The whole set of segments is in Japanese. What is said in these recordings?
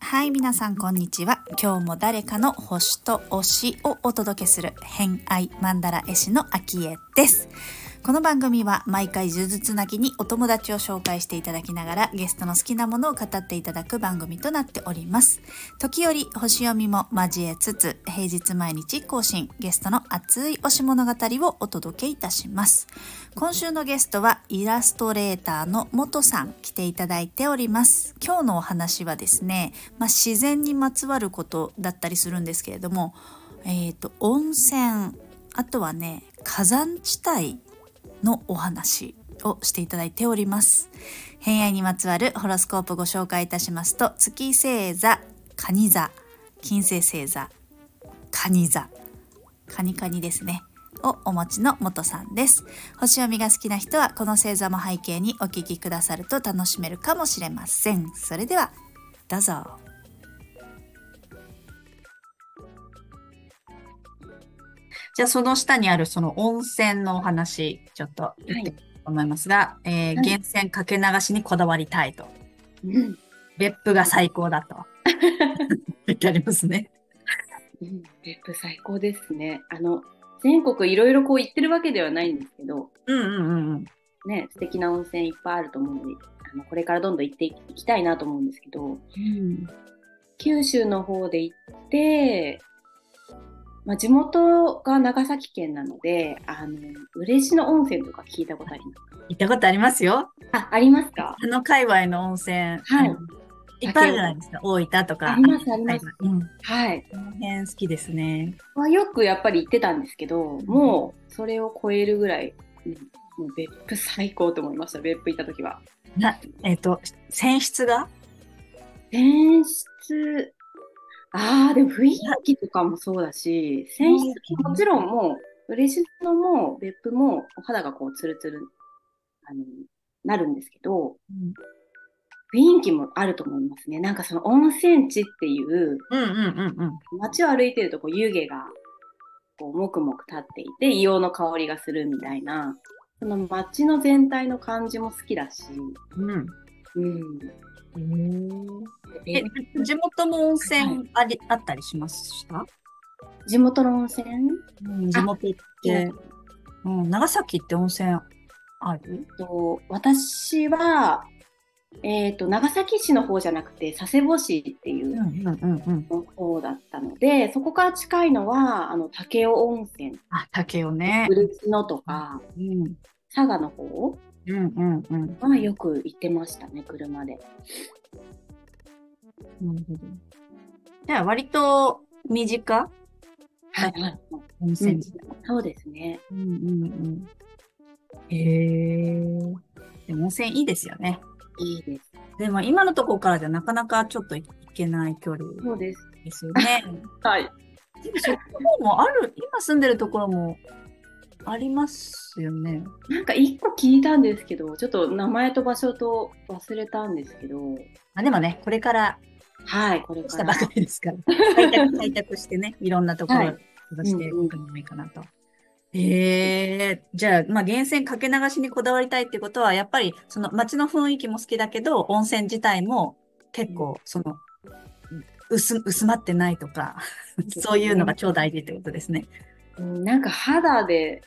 はい、皆さんこんにちは。今日も誰かの星と推しをお届けする偏愛マンダラ絵師の秋江です。この番組は毎回呪術つなぎにお友達を紹介していただきながらゲストの好きなものを語っていただく番組となっております。時折星読みも交えつつ平日毎日更新ゲストの熱い推し物語をお届けいたします。今週のゲストはイラストレーターの元さん来ていただいております。今日のお話はですね、まあ、自然にまつわることだったりするんですけれども、えっ、と温泉あとはね火山地帯のお話をしていただいております。偏愛にまつわるホロスコープご紹介いたしますと月星座蟹座金星星座蟹座カニカニですね。をお持ちの元さんです。星読みが好きな人はこの星座も背景にお聞きくださると楽しめるかもしれません。それではどうぞ。じゃあその下にあるその温泉のお話ちょっと言ってみようと思いますが、えーはい。源泉かけ流しにこだわりたいと。うん。別府が最高だと。言ってありますね。うん。別府最高ですね。あの全国いろいろこう行ってるわけではないんですけど、うんうんうんうん。ね素敵な温泉いっぱいあると思うので、あのこれからどんどん行っていきたいなと思うんですけど、九州の方で行って、まあ、地元が長崎県なので、あの嬉野温泉とか聞いたことあります？行ったことありますよか？あ、ありますか？あの界隈の温泉、はいうんいっぱいあるじゃないですか。大分とか。ありますありますうん。はい。この辺好きですね。まあ、よくやっぱり行ってたんですけど、もうそれを超えるぐらい、うんもう別府最高と思いました、別府行った時は。な、えっ、と、泉質が？泉質、ああ、でも雰囲気とかもそうだし、泉質ももちろんもう、嬉野も別府もお肌がこうツルツル、あの、なるんですけど、雰囲気もあると思いますね。なんかその温泉地っていう、うんうんうんうん。街を歩いてるとこう湯気がこうもくもく立っていて硫黄の香りがするみたいなその街の全体の感じも好きだし、うん。うん、え、地元も温泉あり、あったりしました？地元の温泉？うん、地元って、うん、長崎って温泉ある？と私は、えー、と長崎市の方じゃなくて佐世保市っていううんうんうんうん。方だったのでそこから近いのはあの武雄温泉。あ、竹雄ね。嬉野とかうん。佐賀の方うんうんうん。はよく行ってましたね車で。なるほど。じゃあ割と身近？はいはい温泉地。そうですね。うんうんうん。へえ。でも温泉いいですよね。いいです。でも今のところからじゃなかなかちょっと行けない距離そうです。ですよね。はい。でもそこもある、今住んでるところもありますよね。なんか一個聞いたんですけど、ちょっと名前と場所と忘れたんですけど、あでもね、これからはい、これし。たばかりですから。開拓、開拓してね、いろんなところをはい探していくのもいいかなと。へえじゃあ、まあ、源泉かけ流しにこだわりたいってことは、やっぱり、その街の雰囲気も好きだけど、温泉自体も結構、その、薄、薄まってないとか、そういうのが超大事ってことですね。うんなんか肌で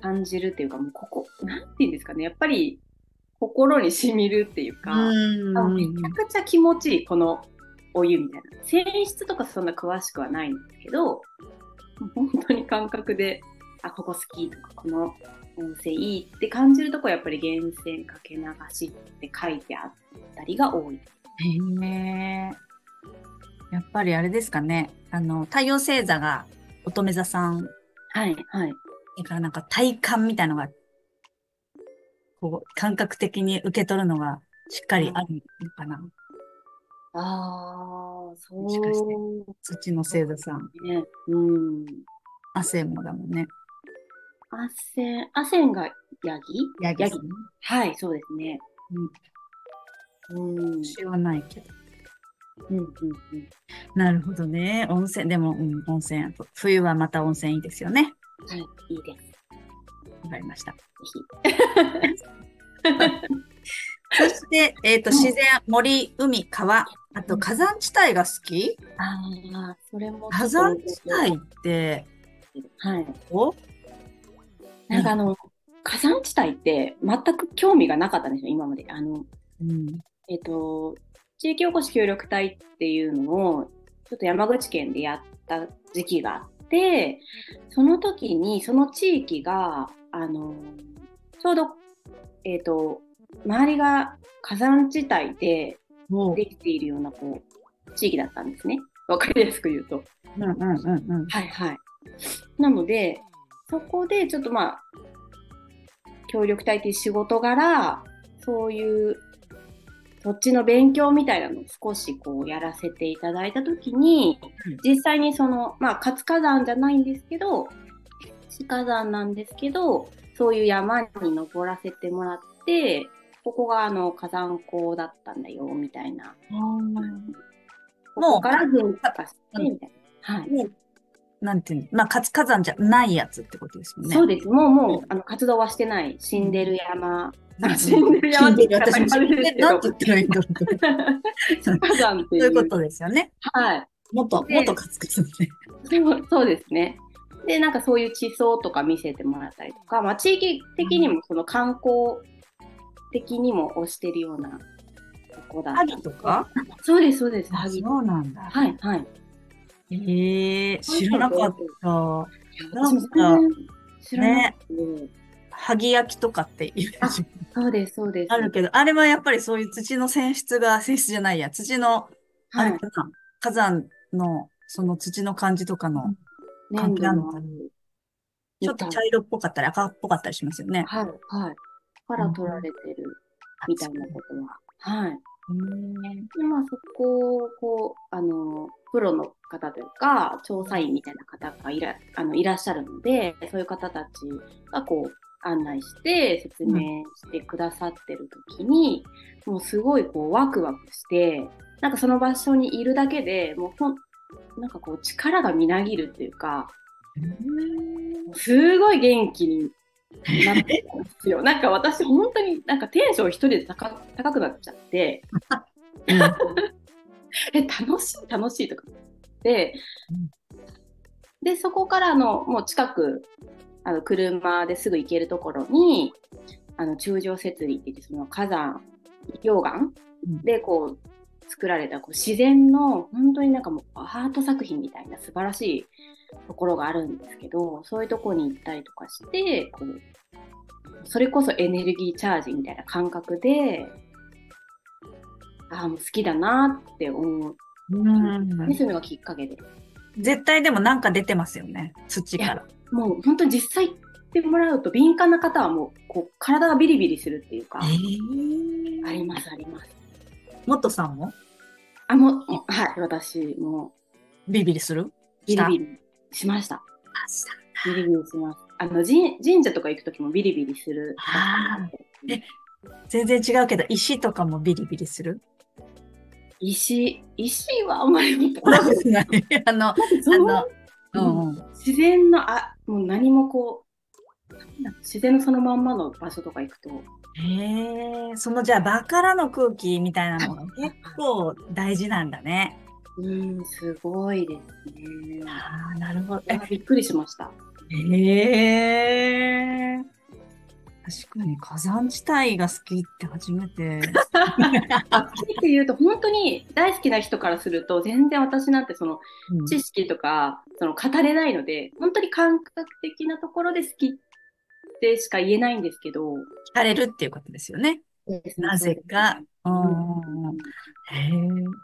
感じるっていうか、もうここ、なんていうんですかね、やっぱり心に染みるっていうか、めちゃくちゃ気持ちいい、このお湯みたいな。泉質とかそんな詳しくはないんですけど、本当に感覚で、あ、ここ好きとか、この温泉いいって感じるとこやっぱり源泉かけ流しって書いてあったりが多い。へえやっぱりあれですかね。あの、太陽星座が乙女座さんはい、はい。だからなんか体感みたいのが、こう、感覚的に受け取るのがしっかりあるのかな。ああ、そもしかしてう土の星座さん。ね。うん。汗もだもんね。アセン、アセンがヤギ？ヤギさん。はい、そうですね。うん。うん。うん、私はないけど。うん、うん。なるほどね。温泉、でも、うん、温泉。冬はまた温泉いいですよね。はい、いいです。かりました。ぜ そして、えっ、と、自然、森、海、川、あと火山地帯が好き？ひ。ああ、それも。火山地帯って、はい。おなんかあの、火山地帯って全く興味がなかったんですよ、今まで。あの、うん。えっと、地域おこし協力隊っていうのを、ちょっと山口県でやった時期があって、その時にその地域が、あの、ちょうど、えっと、周りが火山地帯でもできているような、こう、地域だったんですね。わかりやすく言うと。う、うんうんうんうん。はいはい。なので、そこでちょっとまあ、協力隊っていう仕事柄、そういう、そっちの勉強みたいなのを少しこうやらせていただいたときにうん、実際にその、まあ、活火山じゃないんですけど、死火山なんですけど、そういう山に登らせてもらって、ここがあの火山口だったんだよ、みたいな。ここから噴火して、みたいな。はい。もう、なんていうの、まあ、活火山じゃないやつってことですもんね。そうです。もう、もう、うんあの、活動はしてない、死んでる山。死んでる山って言ったら私も当たり前ですけどなんて言ったらいいんだろうと。火山っていう。そういうことですよね。はい。元、で元活火山ね。そうそうですね。で、なんかそういう地層とか見せてもらったりとか、まあ、地域的にもその観光的にも推してるようなとこだった。萩とかそうです、そうです。あ萩そうなんだ。はい、はい。へえ知らなかった。私も全然知らなくて、萩焼きとかっていうあそうです、そうです。あるけど、あれはやっぱりそういう土の泉質が、泉質じゃないや、土の、あはいれかな、火山の、その土の感じとかの関係あるのかな？ちょっと茶色っぽかったり赤っぽかったりしますよね。はい、はい。から取られてるみたいなことは。はい。で、まあ、そこを、こう、あの、プロの方というか、調査員みたいな方がいらあのいらっしゃるので、そういう方たちが、こう、案内して、説明してくださってる時に、もうすごい、こう、ワクワクして、なんかその場所にいるだけでもうほん、なんかこう、力がみなぎるっていうか、すごい元気になってたんですよ。なんか私、本当になんかテンション一人で高高くなっちゃって、うん。え、楽しい、楽しいとかでうん、で、そこからあの、もう近く、あの、車ですぐ行けるところに、あの、中上設備って言って、その火山、溶岩うんで、こう、作られたこう自然の本当になんかもうアート作品みたいな素晴らしいところがあるんですけど、そういうところに行ったりとかして、こう、それこそエネルギーチャージみたいな感覚で、ああ、もう好きだなって思う。うんそういうのがきっかけで。絶対でもなんか出てますよね。土から。もう本当に実際行ってもらうと敏感な方はもうこう体がビリビリするっていうか、ありますあります。もっとさんも？あ、もはい、私もビビリする？ビリビリしました。あしたビリビリします。あの、神神社とか行くときもビリビリする。全然違うけど、石とかもビリビリする？石、石はあんまり。あの、あの、うんうん。自然の、あ、もう何もこう、自然のそのまんまの場所とか行くと、へえ、そのじゃあ、場からの空気みたいなのが結構大事なんだね。うん、すごいですね。ああ、なるほど。あびっくりしました。へえ。確かに火山地帯が好きって初めて。あ、好きって言うと、本当に大好きな人からすると、全然私なんてその知識とか、その語れないので、本当に感覚的なところで好きってしか言えないんですけど、聞かれるっていうことですよね。なぜか。うん。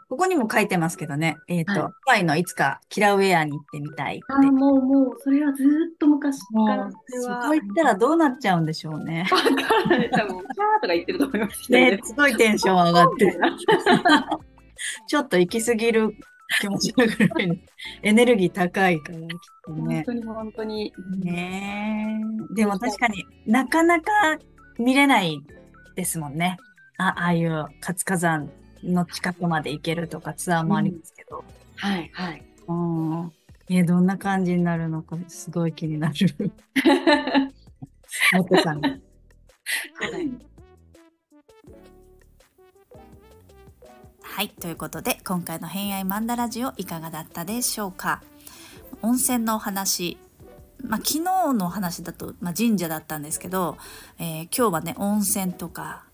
ここにも書いてますけどね。えっと、はいハワイのいつかキラウェアに行ってみたいって。あーもうもう、それはずーっと昔からそこ行ったらどうなっちゃうんでしょうね。わかんない。多分、キャーとか言ってると思いますね、すごいテンション上がって ちょっと行き過ぎる気持ちのぐらいのエネルギー高いから、きっとね。本当に本当に。ねえ。でも確かになかなか見れないですもんね。あああいう活火山の近くまで行けるとかツアーもありますけど。はい、はい。うん。え、どんな感じになるのかすごい気になる。元さんが。はいはい、ということで今回の「偏愛マンダラジオ」いかがだったでしょうか？温泉のお話まあ、昨日の話だと、まあ、神社だったんですけど、えー、今日はね温泉とか、えー、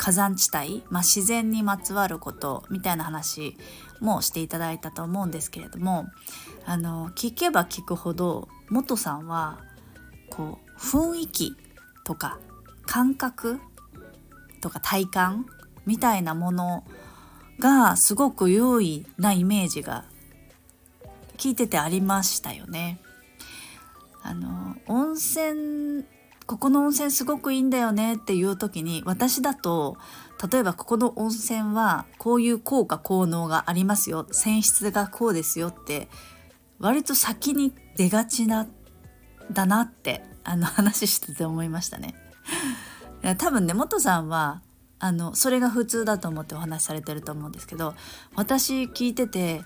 火山地帯、まあ、自然にまつわることみたいな話もしていただいたと思うんですけれどもあの聞けば聞くほど元さんはこう雰囲気とか感覚とか体感みたいなものがすごく優位なイメージが聞いててありましたよね。あの温泉ここの温泉すごくいいんだよねっていう時に私だと例えばここの温泉はこういう効果効能がありますよ泉質がこうですよって割と先に出がちなだなってあの話してて思いましたね。多分ね元さんはあのそれが普通だと思ってお話しされてると思うんですけど私聞いてて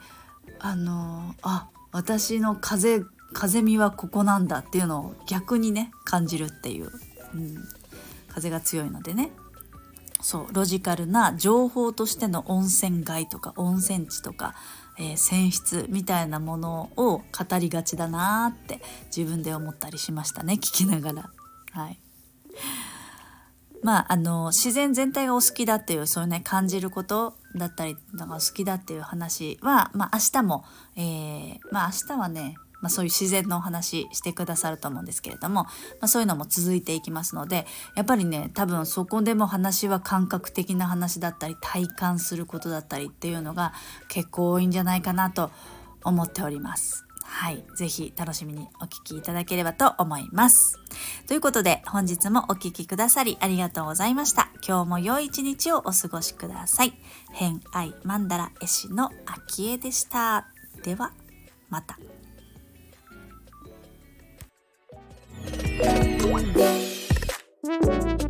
あのあ私の風風見はここなんだっていうのを逆にね感じるっていう、うん、風が強いのでね。そうロジカルな情報としての温泉街とか温泉地とか、えー、泉質みたいなものを語りがちだなって自分で思ったりしましたね聞きながら。はい。まあ、あの自然全体がお好きだっていうそういうね感じることだったりのが好きだっていう話は、まあ、明日も、えー、まあ明日はねまあ、そういう自然のお話してくださると思うんですけれども、まあ、そういうのも続いていきますのでやっぱりね多分そこでも話は感覚的な話だったり体感することだったりっていうのが結構多いんじゃないかなと思っております。はい。ぜひ楽しみにお聴きいただければと思います。ということで本日もお聴きくださりありがとうございました。今日も良い一日をお過ごしください。偏愛マンダラ絵師の秋江でした。ではまた。Thank you.